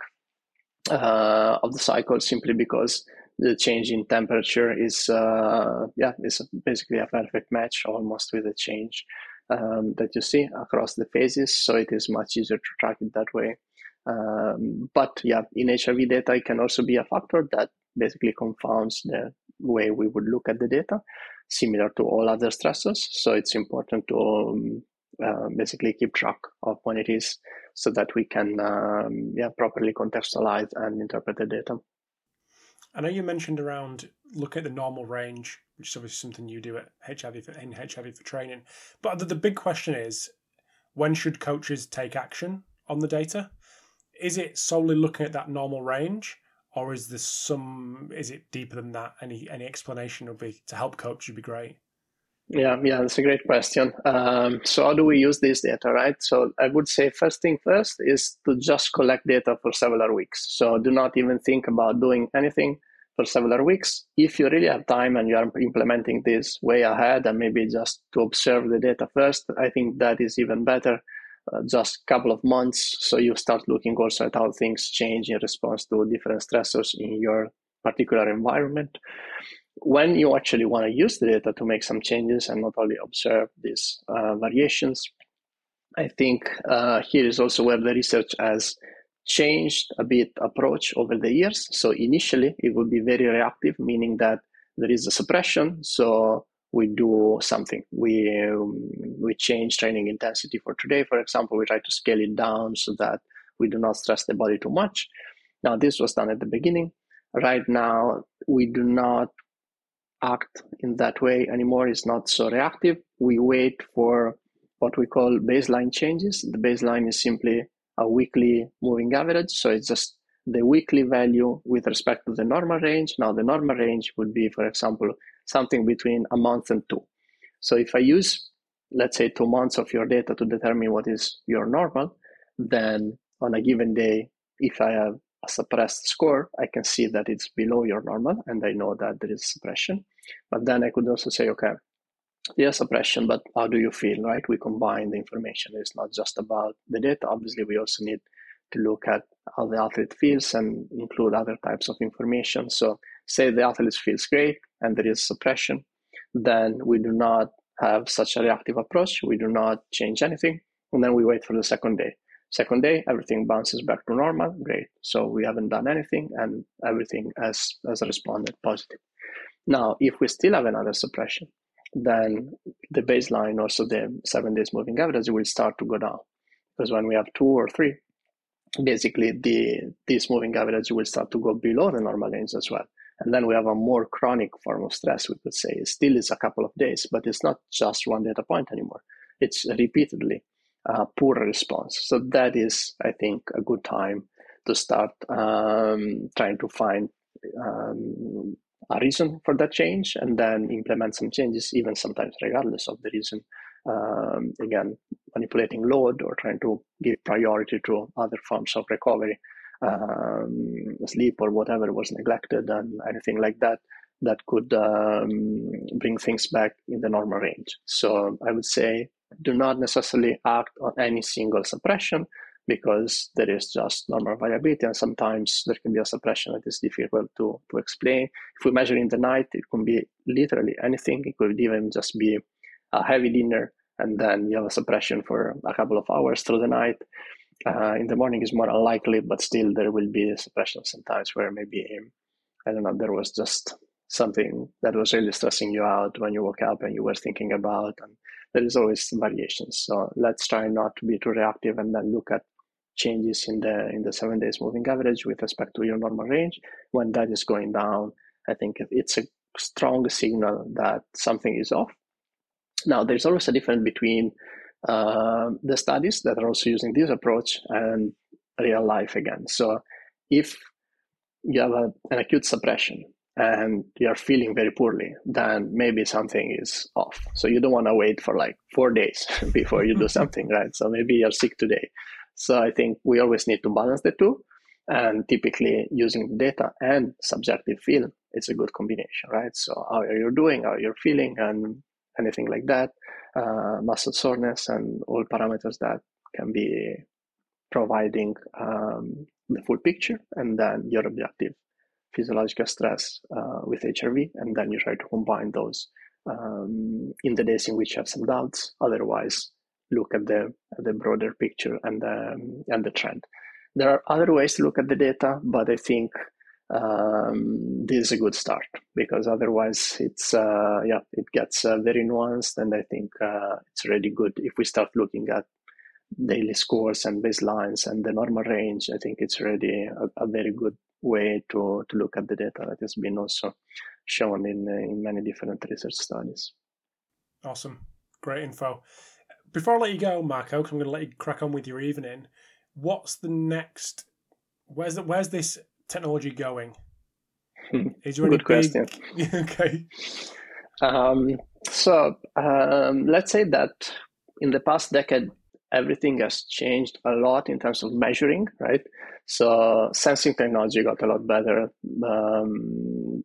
uh, of the cycle simply because the change in temperature is uh, yeah is basically a perfect match almost with the change um, that you see across the phases. So it is much easier to track it that way. Um, but yeah in HRV data it can also be a factor that basically confounds the way we would look at the data similar to all other stressors. So it's important to um, uh, basically keep track of when it is so that we can um, yeah properly contextualize and interpret the data. I know you mentioned around look at the normal range, which is obviously something you do at HRV for, in HRV for training. But the, the big question is, when should coaches take action on the data? Is it solely looking at that normal range, or is there some? Is it deeper than that? Any any explanation would be to help coach would be great. Yeah, yeah, that's a great question. Um, so how do we use this data, right? So I would say first thing first is to just collect data for several weeks. So do not even think about doing anything for several weeks. If you really have time and you are implementing this way ahead and maybe just to observe the data first, I think that is even better. Uh, just a couple of months, so you start looking also at how things change in response to different stressors in your particular environment when you actually want to use the data to make some changes and not only observe these uh, variations, I think uh, here is also where the research has changed a bit approach over the years. So initially it would be very reactive, meaning that there is a suppression. So we do something. We um, we change training intensity for today, for example. We try to scale it down so that we do not stress the body too much. Now this was done at the beginning. Right now we do not act in that way anymore. It's not so reactive. We wait for what we call baseline changes. The baseline is simply a weekly moving average. So it's just the weekly value with respect to the normal range. Now, the normal range would be, for example, something between a month and two. So if I use, let's say, two months of your data to determine what is your normal, then on a given day, if I have a suppressed score, I can see that it's below your normal and I know that there is suppression. But then I could also say, okay, there's suppression, but how do you feel, right? We combine the information. It's not just about the data. Obviously, we also need to look at how the athlete feels and include other types of information. So, say the athlete feels great and there is suppression, then we do not have such a reactive approach. We do not change anything. And then we wait for the second day. Second day, everything bounces back to normal. Great. So we haven't done anything and everything has, has responded positive. Now, if we still have another suppression, then the baseline, also the seven days moving average, will start to go down. Because when we have two or three, basically the this moving average will start to go below the normal range as well. And then we have a more chronic form of stress, we could say. It still is a couple of days, but it's not just one data point anymore. It's repeatedly uh, poor response. So that is, I think, a good time to start um, trying to find um, a reason for that change and then implement some changes, even sometimes regardless of the reason. Um, again, manipulating load or trying to give priority to other forms of recovery, um, sleep or whatever was neglected, and anything like that that could um, bring things back in the normal range. So I would say do not necessarily act on any single suppression, because there is just normal variability and sometimes there can be a suppression that is difficult to, to explain. If we measure in the night, it can be literally anything. It could even just be a heavy dinner and then you have a suppression for a couple of hours through the night. Uh, in the morning is more unlikely, but still there will be suppression sometimes where maybe I don't know there was just something that was really stressing you out when you woke up and you were thinking about, and there is always variations. So let's try not to be too reactive and then look at changes in the in the seven days moving average with respect to your normal range. When that is going down, I think it's a strong signal that something is off. Now, there's always a difference between uh, the studies that are also using this approach and real life again. So, if you have a, an acute suppression and you're feeling very poorly, then maybe something is off. So, you don't want to wait for like four days before you do something, right? So, maybe you're sick today. So, I think we always need to balance the two. And typically, using data and subjective feel it's a good combination, right? So how are you doing, how you're feeling, and anything like that, uh, muscle soreness, and all parameters that can be providing um, the full picture, and then your objective physiological stress uh, with HRV, and then you try to combine those um, in the days in which you have some doubts. Otherwise, look at the at the broader picture and the, and the trend. There are other ways to look at the data, but I think um, this is a good start because otherwise it's uh, yeah it gets uh, very nuanced and I think uh, it's really good if we start looking at daily scores and baselines and the normal range I think it's really a, a very good way to, to look at the data that has been also shown in, uh, in many different research studies. Awesome. Great info. Before I let you go, Marco, because I'm going to let you crack on with your evening, what's the next? Where's the, where's this technology going? Is there Good question. okay. Um, so um, let's say that in the past decade, everything has changed a lot in terms of measuring, right? So sensing technology got a lot better. Um,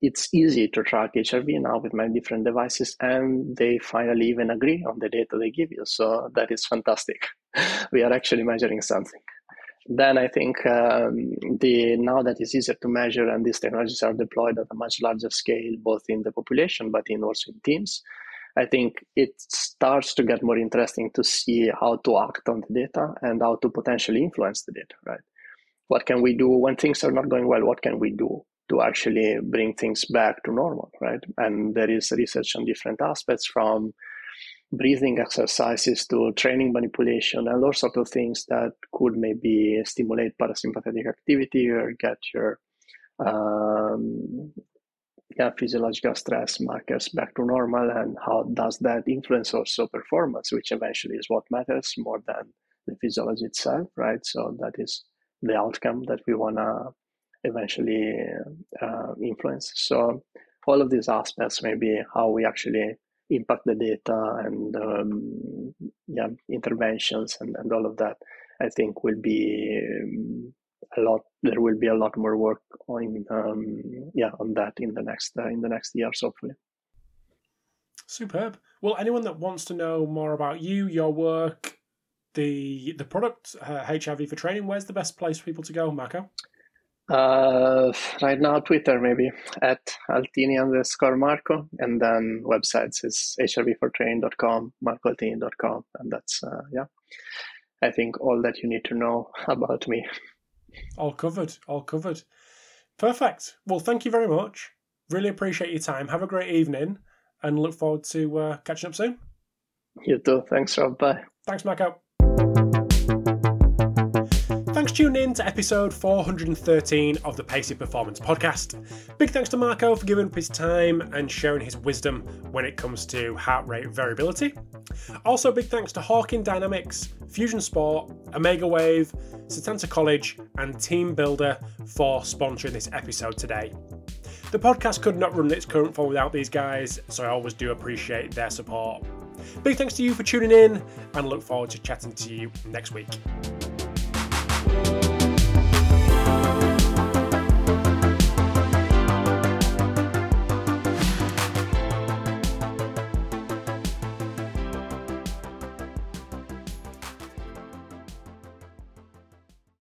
it's easy to track HRV now with many different devices, and they finally even agree on the data they give you. So that is fantastic. we are actually measuring something then I think um, the now that it's easier to measure and these technologies are deployed at a much larger scale, both in the population but in also in teams, I think it starts to get more interesting to see how to act on the data and how to potentially influence the data. Right? What can we do when things are not going well? What can we do to actually bring things back to normal? Right? And there is research on different aspects from breathing exercises to training manipulation and all sorts of things that could maybe stimulate parasympathetic activity or get your um, yeah, physiological stress markers back to normal and how does that influence also performance which eventually is what matters more than the physiology itself right so that is the outcome that we want to eventually uh, influence. So all of these aspects maybe how we actually impact the data and um, yeah interventions and, and all of that i think will be um, a lot there will be a lot more work on um, yeah on that in the next uh, in the next years hopefully. Superb. Well anyone that wants to know more about you your work the the product uh, hrv for training where's the best place for people to go marco uh, right now, Twitter maybe at Altini underscore Marco, and then websites is hrv4training.com, marcoaltini.com, and that's uh, yeah. I think all that you need to know about me. All covered, all covered. Perfect. Well, thank you very much. Really appreciate your time. Have a great evening, and look forward to uh, catching up soon. You too. Thanks, Rob. Bye. Thanks, Marco. Tuning in to episode 413 of the Pacey Performance Podcast. Big thanks to Marco for giving up his time and sharing his wisdom when it comes to heart rate variability. Also, big thanks to Hawkin Dynamics, Fusion Sport, Omegawave, Setanta College, and TeamBuildr for sponsoring this episode today. The podcast could not run its current form without these guys, so I always do appreciate their support. Big thanks to you for tuning in, and look forward to chatting to you next week.